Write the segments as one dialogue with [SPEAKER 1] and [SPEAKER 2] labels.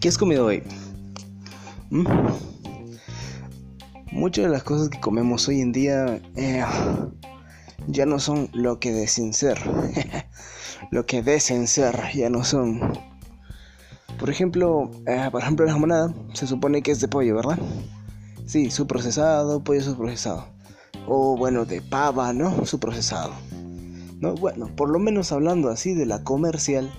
[SPEAKER 1] ¿Qué has comido hoy? ¿Mm? Muchas de las cosas que comemos hoy en día eh, ya no son lo que deben ser. lo que deben ser ya no son. Por ejemplo, eh, por ejemplo la jamonada se supone que es de pollo, ¿verdad? Sí, su procesado, pollo su procesado. O bueno, de pava, ¿no? Su procesado. ¿No? Bueno, por lo menos hablando así de la comercial,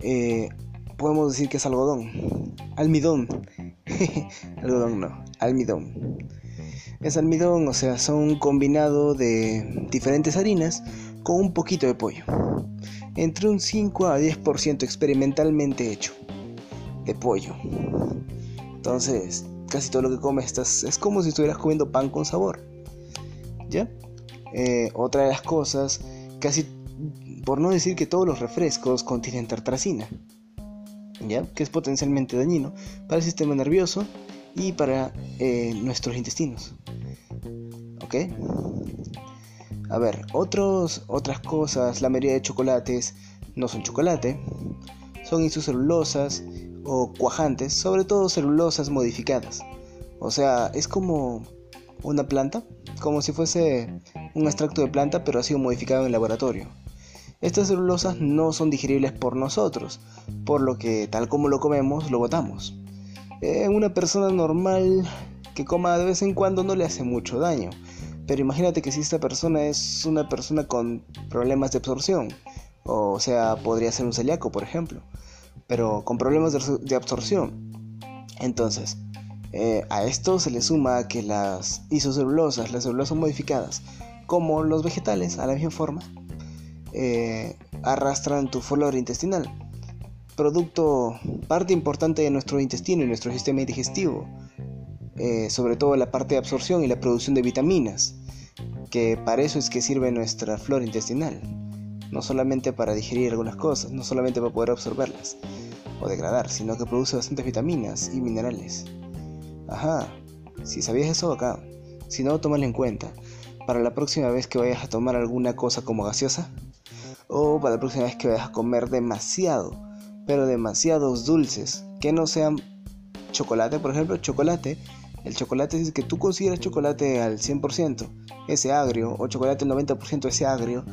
[SPEAKER 1] eh, podemos decir que es algodón. Almidón. algodón no, almidón. Es almidón, o sea, son combinado de diferentes harinas con un poquito de pollo. Entre un 5 a 10% experimentalmente hecho de pollo. Entonces, casi todo lo que comes es como si estuvieras comiendo pan con sabor. ¿Ya? Eh, otra de las cosas, casi por no decir que todos los refrescos contienen tartracina que es potencialmente dañino para el sistema nervioso y para eh, nuestros intestinos. ¿Ok? A ver, otras cosas, la mayoría de chocolates no son chocolate, son isocelulosas o cuajantes, sobre todo celulosas modificadas. O sea, es como una planta, como si fuese un extracto de planta, pero ha sido modificado en el laboratorio. Estas celulosas no son digeribles por nosotros, por lo que tal como lo comemos, lo botamos. Eh, una persona normal que coma de vez en cuando no le hace mucho daño, pero imagínate que si esta persona es una persona con problemas de absorción, o sea, podría ser un celíaco, por ejemplo, pero con problemas de, absorción. Entonces, eh, a esto se le suma que las isocelulosas, las celulosas modificadas, como los vegetales, a la misma forma, eh, arrastran tu flora intestinal, producto, parte importante de nuestro intestino y nuestro sistema digestivo, eh, sobre todo la parte de absorción y la producción de vitaminas, que para eso es que sirve nuestra flora intestinal, no solamente para digerir algunas cosas, no solamente para poder absorberlas o degradar, sino que produce bastantes vitaminas y minerales. Ajá, si sabías eso acá, si no, tómalo en cuenta. Para la próxima vez que vayas a tomar alguna cosa como gaseosa, o para la próxima vez que vayas a comer demasiado, pero demasiados dulces, que no sean chocolate, por ejemplo, chocolate. El chocolate es que tú consideras chocolate al 100%, ese agrio, o chocolate al 90% ese agrio,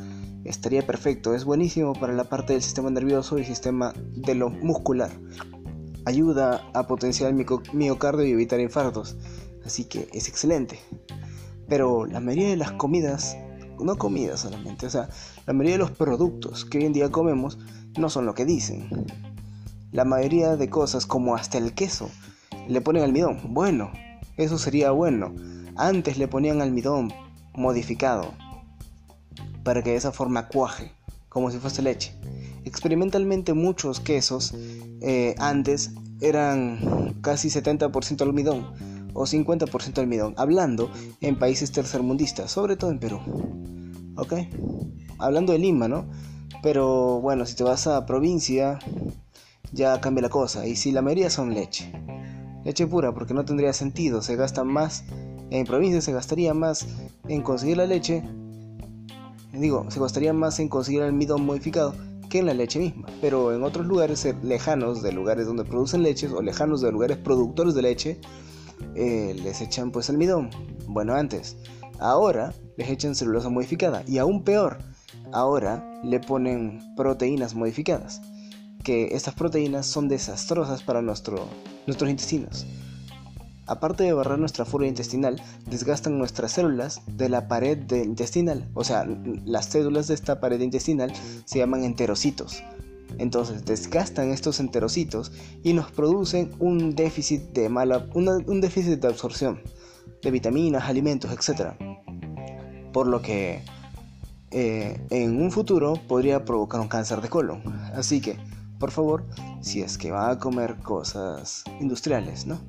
[SPEAKER 1] estaría perfecto. Es buenísimo para la parte del sistema nervioso y sistema de lo muscular. Ayuda a potenciar el miocardio y evitar infartos. Así que es excelente. Pero la mayoría de las comidas no comida solamente, o sea, la mayoría de los productos que hoy en día comemos no son lo que dicen. La mayoría de cosas, como hasta el queso, le ponen almidón. Bueno, eso sería bueno. Antes le ponían almidón modificado para que de esa forma cuaje, como si fuese leche. Experimentalmente muchos quesos eh, antes eran casi 70% almidón o 50% almidón, hablando en países tercermundistas, sobre todo en Perú. ¿Ok? Hablando de Lima, ¿no? Pero bueno, si te vas a provincia, ya cambia la cosa. Y si la mayoría son leche. Leche pura, porque no tendría sentido. Se gasta más, en provincia se gastaría más en conseguir la leche. Digo, se gastaría más en conseguir almidón modificado que en la leche misma. Pero en otros lugares lejanos de lugares donde producen leches o lejanos de lugares productores de leche, eh, les echan pues almidón. Bueno, antes. Ahora les echan celulosa modificada. Y aún peor, ahora le ponen proteínas modificadas. Que estas proteínas son desastrosas para nuestro, nuestros intestinos. Aparte de barrer nuestra flora intestinal, desgastan nuestras células de la pared intestinal. O sea, las células de esta pared intestinal se llaman enterocitos. Entonces desgastan estos enterocitos y nos producen un déficit de mala, un déficit de absorción de vitaminas, alimentos, etc. Por lo que eh, en un futuro podría provocar un cáncer de colon. Así que, por favor, si es que va a comer cosas industriales, ¿no?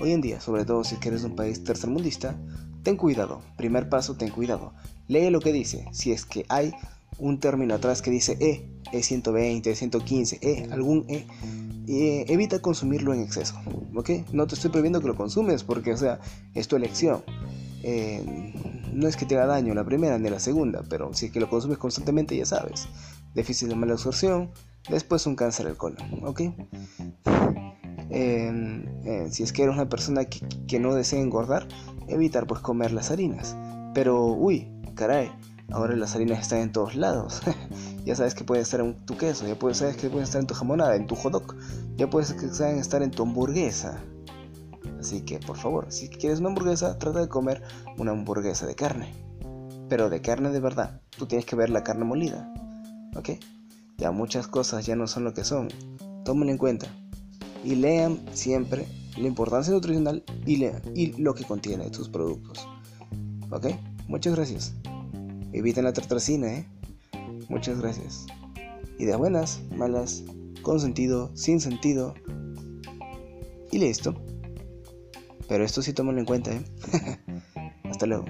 [SPEAKER 1] Hoy en día, sobre todo si es eres un país tercermundista, ten cuidado. Primer paso, ten cuidado. Lee lo que dice. Si es que hay un término atrás que dice E, E120, E115, E, algún E, evita consumirlo en exceso, ¿ok? No te estoy prohibiendo que lo consumes porque, o sea, es tu elección. Eh, no es que te haga daño la primera ni la segunda, pero si es que lo consumes constantemente ya sabes. déficit de mala absorción, después un cáncer al colon, ¿ok? Eh, si es que eres una persona que, que, no desea engordar, evitar pues comer las harinas. Pero, uy, caray, ahora las harinas están en todos lados. ya sabes que pueden estar en tu queso, ya puedes, sabes que pueden estar en tu jamonada, en tu hot dog, ya puedes estar en tu hamburguesa. Así que, por favor, si quieres una hamburguesa, trata de comer una hamburguesa de carne. Pero de carne de verdad. Tú tienes que ver la carne molida. ¿Ok? Ya muchas cosas ya no son lo que son. Tómenlo en cuenta. Y lean siempre la importancia nutricional y, y lo que contiene tus productos. ¿Ok? Muchas gracias. Eviten la tartracina, ¿eh? Muchas gracias. Ideas buenas, malas, con sentido, sin sentido. Y listo. Pero esto sí tómalo en cuenta, ¿eh? Hasta luego.